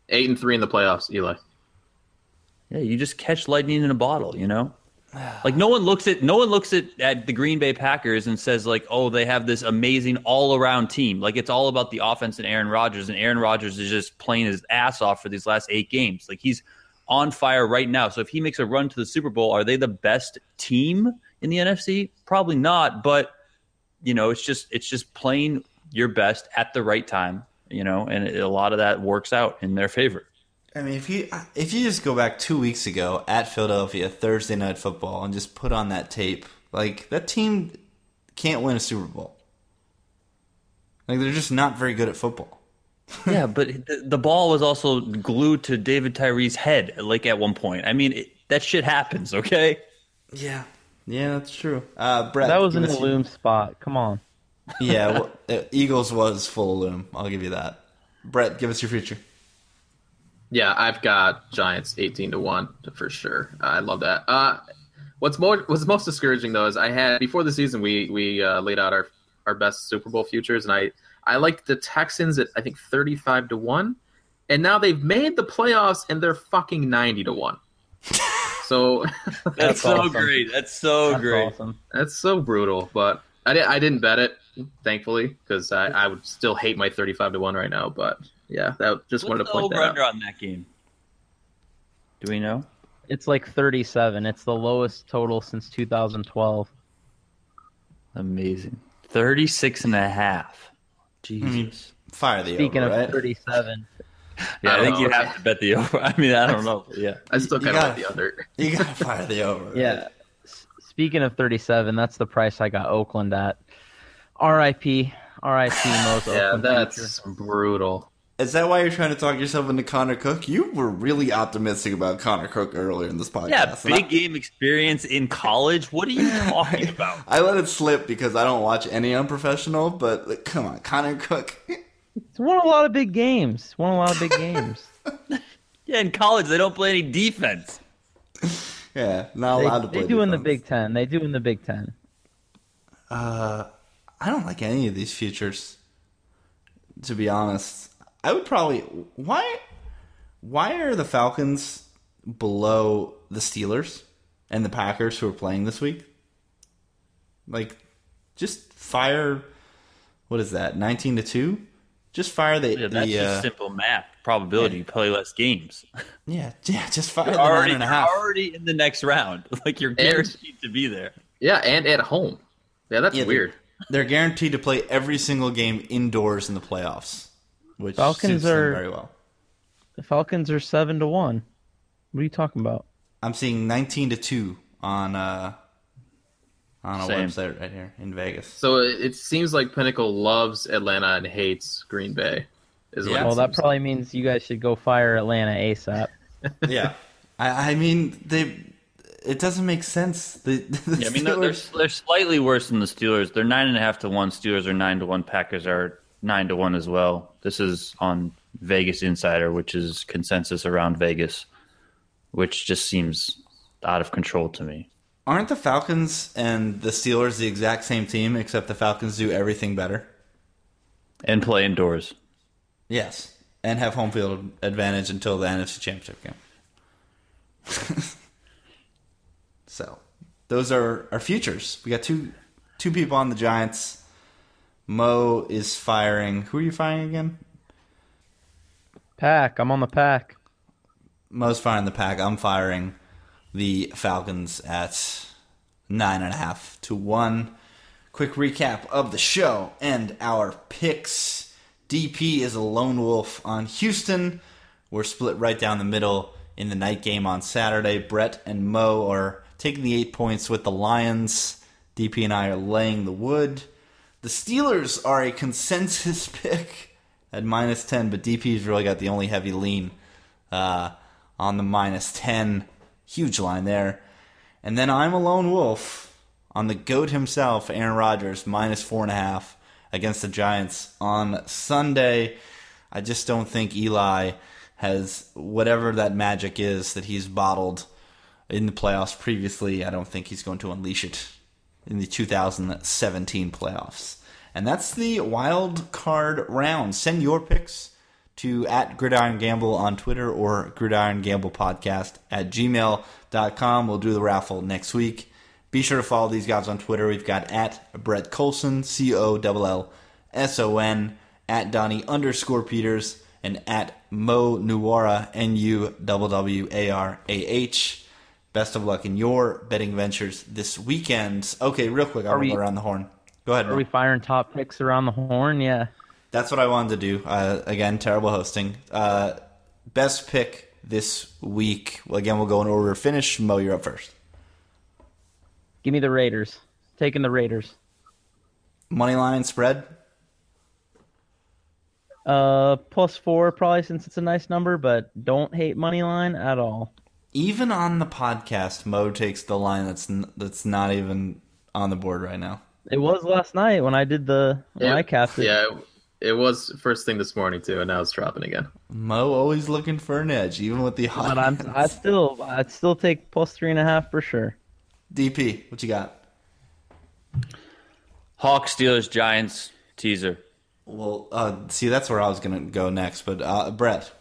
Eight and three in the playoffs, Eli. Yeah, you just catch lightning in a bottle, you know? Like no one looks at no one looks at, at the Green Bay Packers and says like, oh, they have this amazing all around team. Like it's all about the offense and Aaron Rodgers, and Aaron Rodgers is just playing his ass off for these last eight games. Like he's on fire right now. So if he makes a run to the Super Bowl, are they the best team in the NFC? Probably not, but you know, it's just it's just playing your best at the right time, you know, and a lot of that works out in their favor. I mean, if you if you just go back two weeks ago at Philadelphia Thursday night football and just put on that tape, like that team can't win a Super Bowl. Like they're just not very good at football. [LAUGHS] yeah, but the, the ball was also glued to David Tyree's head, like at one point. I mean, it, that shit happens, okay? Yeah, yeah, that's true. Uh, Brett, That was give in the us your- loom spot. Come on. Yeah, [LAUGHS] well, uh, Eagles was full of loom. I'll give you that. Brett, give us your future. Yeah, I've got Giants eighteen to one for sure. I love that. Uh, What's more, what's most discouraging though is I had before the season we we uh, laid out our our best Super Bowl futures, and I I liked the Texans at I think thirty five to one, and now they've made the playoffs and they're fucking ninety to one. So That's, That's [LAUGHS] so awesome. great. That's so That's great. awesome. that's so brutal. But I didn't I didn't bet it, thankfully, because I, I would still hate my thirty five to one right now. But yeah, that just wanted to point that over out. under on that game? Do we know? It's like 37. It's the lowest total since 2012. Amazing. 36 and a half. Jesus. Fire the Speaking over, of right? 37, yeah, I I, don't think you have to bet the over. [LAUGHS] I mean, I don't know. [LAUGHS] Yeah. I still You kind of like the under. [LAUGHS] You gotta fire the over. yeah. Speaking of 37, that's the price I got Oakland at. R.I.P. R.I.P. Most Yeah, Oakland that's future. brutal. Is that why you're trying to talk yourself into Connor Cook? You were really optimistic about Connor Cook earlier in this podcast. Yeah, and I- big game experience in college. What are you talking about? I let it slip because I don't watch any unprofessional, but like, come on, Connor Cook. It's won a lot of big games. Won a lot of big games. [LAUGHS] Yeah, in college they don't play any defense. yeah, not they, allowed to play. they do in the. Big Ten. They do in the Big Ten. Uh, I don't like any of these futures. To be honest, I would probably why why are the Falcons below the Steelers and the Packers who are playing this week? Like, just fire. What is that? Nineteen to two. Just fire the Yeah, that's the just uh, simple math. Probability you play less games. [LAUGHS] yeah yeah. Just fire You're the already, nine and a you're half. already in the next round. [LAUGHS] Like you're guaranteed to be there. Yeah, and at home. Yeah, that's Yeah, weird. They're guaranteed to play every single game indoors in the playoffs, which Falcons suits them are- very well. The Falcons are seven to one. What are you talking about? I'm seeing 19 to 2 on uh on a Same. website right here in Vegas. So it, it seems like Pinnacle loves Atlanta and hates Green Bay. Is what Yeah. Well, that seems probably means you guys should go fire Atlanta ASAP. [LAUGHS] yeah. I, I mean they it doesn't make sense. The, [LAUGHS] the Yeah, I mean, they're, they're, they're slightly worse than the Steelers. They're nine and a half to one. Steelers are nine to one. Packers are nine to one as well. This is on Vegas Insider, which is consensus around Vegas, which just seems out of control to me. Aren't the Falcons and the Steelers the exact same team except the Falcons do everything better? And play indoors. Yes. And have home field advantage until the NFC Championship game. [LAUGHS] so, those are our futures. We got two two people on the Giants. Mo is firing. Who are you firing again? Pack. I'm on the pack. Mo's firing the pack. I'm firing the Falcons at nine and a half to one. Quick recap of the show and our picks. DP is a lone wolf on Houston. We're split right down the middle in the night game on Saturday. Brett and Mo are taking the eight points with the Lions. DP and I are laying the wood. The Steelers are a consensus [LAUGHS] pick at minus 10, but DP's really got the only heavy lean uh, on the minus 10. Huge line there. And then I'm a lone wolf on the GOAT himself, Aaron Rodgers, minus 4.5 against the Giants on Sunday. I just don't think Eli has whatever that magic is that he's bottled in the playoffs previously. I don't think he's going to unleash it in the 2017 playoffs. And that's the wild card round. Send your picks to at Gridiron Gamble on Twitter or Gridiron Gamble Podcast at gmail.com. We'll do the raffle next week. Be sure to follow these guys on Twitter. We've got at Brett Collson, C O L L S O N, at Donnie underscore Peters, and at Mo Nuwwarah, N U W W A R A H. Best of luck in your betting ventures this weekend. Okay, real quick, I'll Are we- go around the horn. Go ahead. Are Mo. we firing top picks around the horn? Yeah. That's what I wanted to do. Uh, again, terrible hosting. Uh, best pick this week. Well, again, we'll go in order of finish. Mo, you're up first. Give me the Raiders. Taking the Raiders. Money line spread. Uh, plus four probably since it's a nice number, but don't hate money line at all. Even on the podcast, Mo takes the line that's n- that's not even on the board right now. It was last night when I did the when Yeah, I capped it. Yeah, it was first thing this morning too, and now it's dropping again. Mo always looking for an edge, even with the hot. But I'm I still I'd still take plus three and a half for sure. DP, what you got? Hawks, Steelers, Giants teaser. Well, uh, see, that's where I was going to go next, but uh, Brett.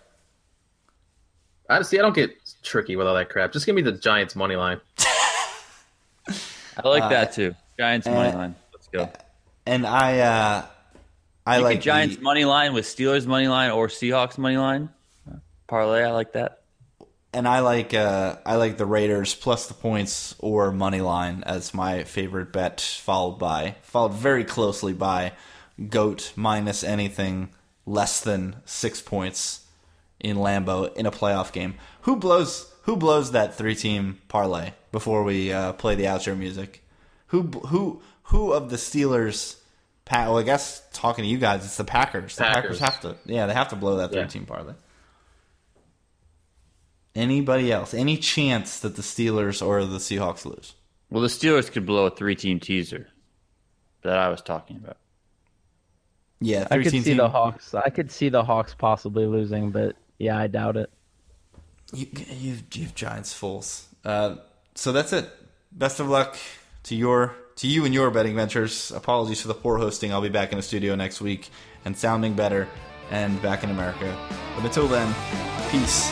I see. I don't get tricky with all that crap. Just give me the Giants money line. I like that too. Giants money line. Let's go. And I, uh, I You like Giants the- money line with Steelers money line or Seahawks money line parlay. I like that. and I like uh, I like the Raiders plus the points or money line as my favorite bet, followed by followed very closely by Goat minus anything less than six points in Lambeau in a playoff game. Who blows who blows that three team parlay before we uh, play the outro music? Who who who of the Steelers? Pa- well, I guess talking to you guys, it's the Packers. The Packers, Packers. have to, yeah, they have to blow that three Yeah. parlay. Anybody else? Any chance that the Steelers or the Seahawks lose? Well, the Steelers could blow a three team teaser that I was talking about. Yeah, I could see team. the Hawks. I could see the Hawks possibly losing, but yeah, I doubt it. You, you, you have Giants fools. Uh, so that's it. Best of luck to your to you and your betting ventures. Apologies for the poor hosting. I'll be back in the studio next week and sounding better and back in America. But until then, peace.